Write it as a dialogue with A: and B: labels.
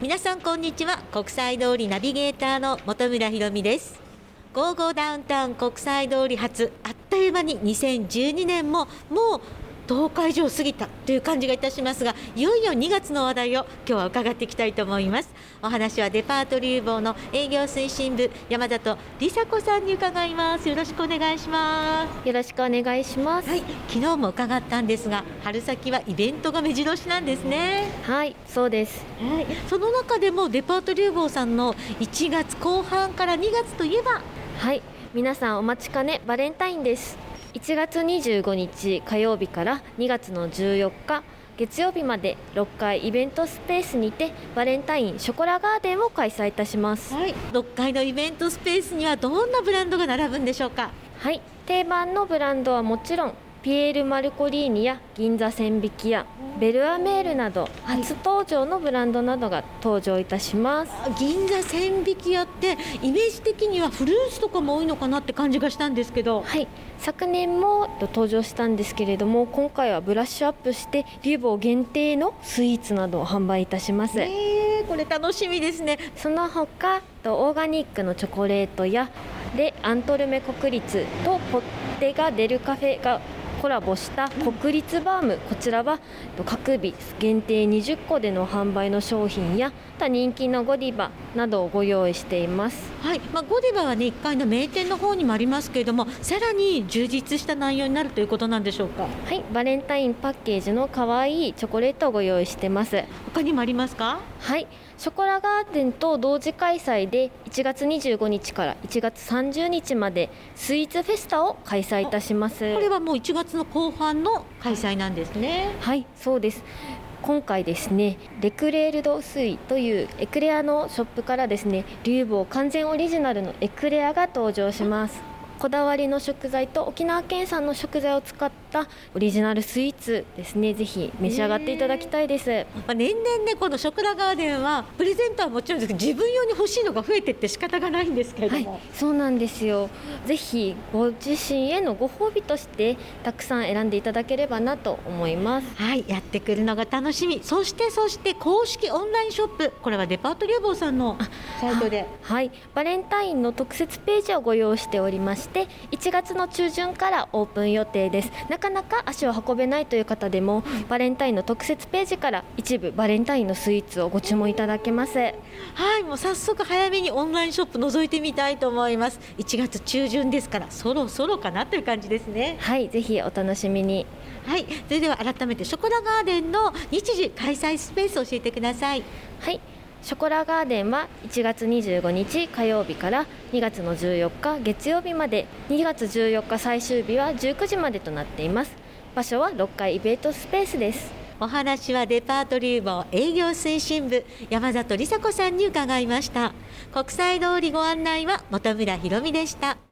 A: 皆さんこんにちは。国際通りナビゲーターの本村ひろみです。ゴーゴーダウンタウン国際通り発あっという間に2012年ももう10日以上過ぎたという感じがいたしますがいよいよ2月の話題を今日は伺っていきたいと思います。お話はデパートリューボーの営業推進部山里梨紗子さんに伺います。よろしくお願いします。
B: よろしくお願いします。
A: はい。昨日も伺ったんですが春先はイベントが目白押しなんですね。
B: はいそうです。
A: はい。その中でもデパートリューボーさんの1月後半から2月といえば？
B: はい。皆さんお待ちかねバレンタインです1月25日火曜日から2月の14日月曜日まで6階イベントスペースにてバレンタインショコラガーデンを開催いたします。
A: はい。6階のイベントスペースにはどんなブランドが並ぶんでしょうか？
B: はい。定番のブランドはもちろんピエール・マルコリーニや銀座千匹屋ベルアメールなど初登場のブランドなどが登場いたします、
A: 銀座千匹屋ってイメージ的にはフルーツとかも多いのかなって感じがしたんですけど。
B: はい。昨年も登場したんですけれども今回はブラッシュアップしてリューボー限定のスイーツなどを販売いたします、
A: えー、これ楽しみですね。
B: その他オーガニックのチョコレートやレ・アントルメ国立とポッテガ・デルカフェがコラボした国立バーム、こちらは各日限定20個での販売の商品や人気のゴディバなどをご用意しています。
A: はい、まあ、ゴディバはね1階の名店の方にもありますけれどもさらに充実した内容になるということなんでしょうか？
B: はい。バレンタインパッケージの可愛いチョコレートをご用意してます。
A: 他にもありますか？
B: はい。ショコラガーデンと同時開催で1月25日から1月30日までスイーツフェスタを開催いたします。
A: これはもう1月の後半の開催なんですね。
B: はいそうです。今回ですねレクレールドスイというエクレアのショップからですねリューボー完全オリジナルのエクレアが登場しますこだわりの食材と沖縄県産の食材を使ったオリジナルスイーツですね。ぜひ召し上がっていただきたいです、
A: まあ、年々ねこのショコラガーデンはプレゼントはもちろんですけど自分用に欲しいのが増えてって仕方がないんですけれども、
B: はい、そうなんですよ。ぜひご自身へのご褒美としてたくさん選んでいただければなと思います。
A: はいやってくるのが楽しみ。そしてそして公式オンラインショップ。これはデパートリューボーさんのサイトで。
B: はい。バレンタインの特設ページをご用意しておりまして1月の中旬からオープン予定です。なかなか足を運べないという方でもバレンタインの特設ページから一部バレンタインのスイーツをご注文いただけます。
A: はいもう早速早めにオンラインショップ覗いてみたいと思います。1月中旬ですからそろそろかなという感じですね。
B: はいぜひお楽しみに。
A: はいそれでは改めてショコラガーデンの日時開催スペースを教えてください。
B: はいショコラガーデンは1月25日火曜日から2月の14日月曜日まで2月14日最終日は19時までとなっています。場所は6階イベントスペースです。
A: お話はデパートリューボ営業推進部山里梨紗子さんに伺いました。国際通りご案内は本村ひろみでした。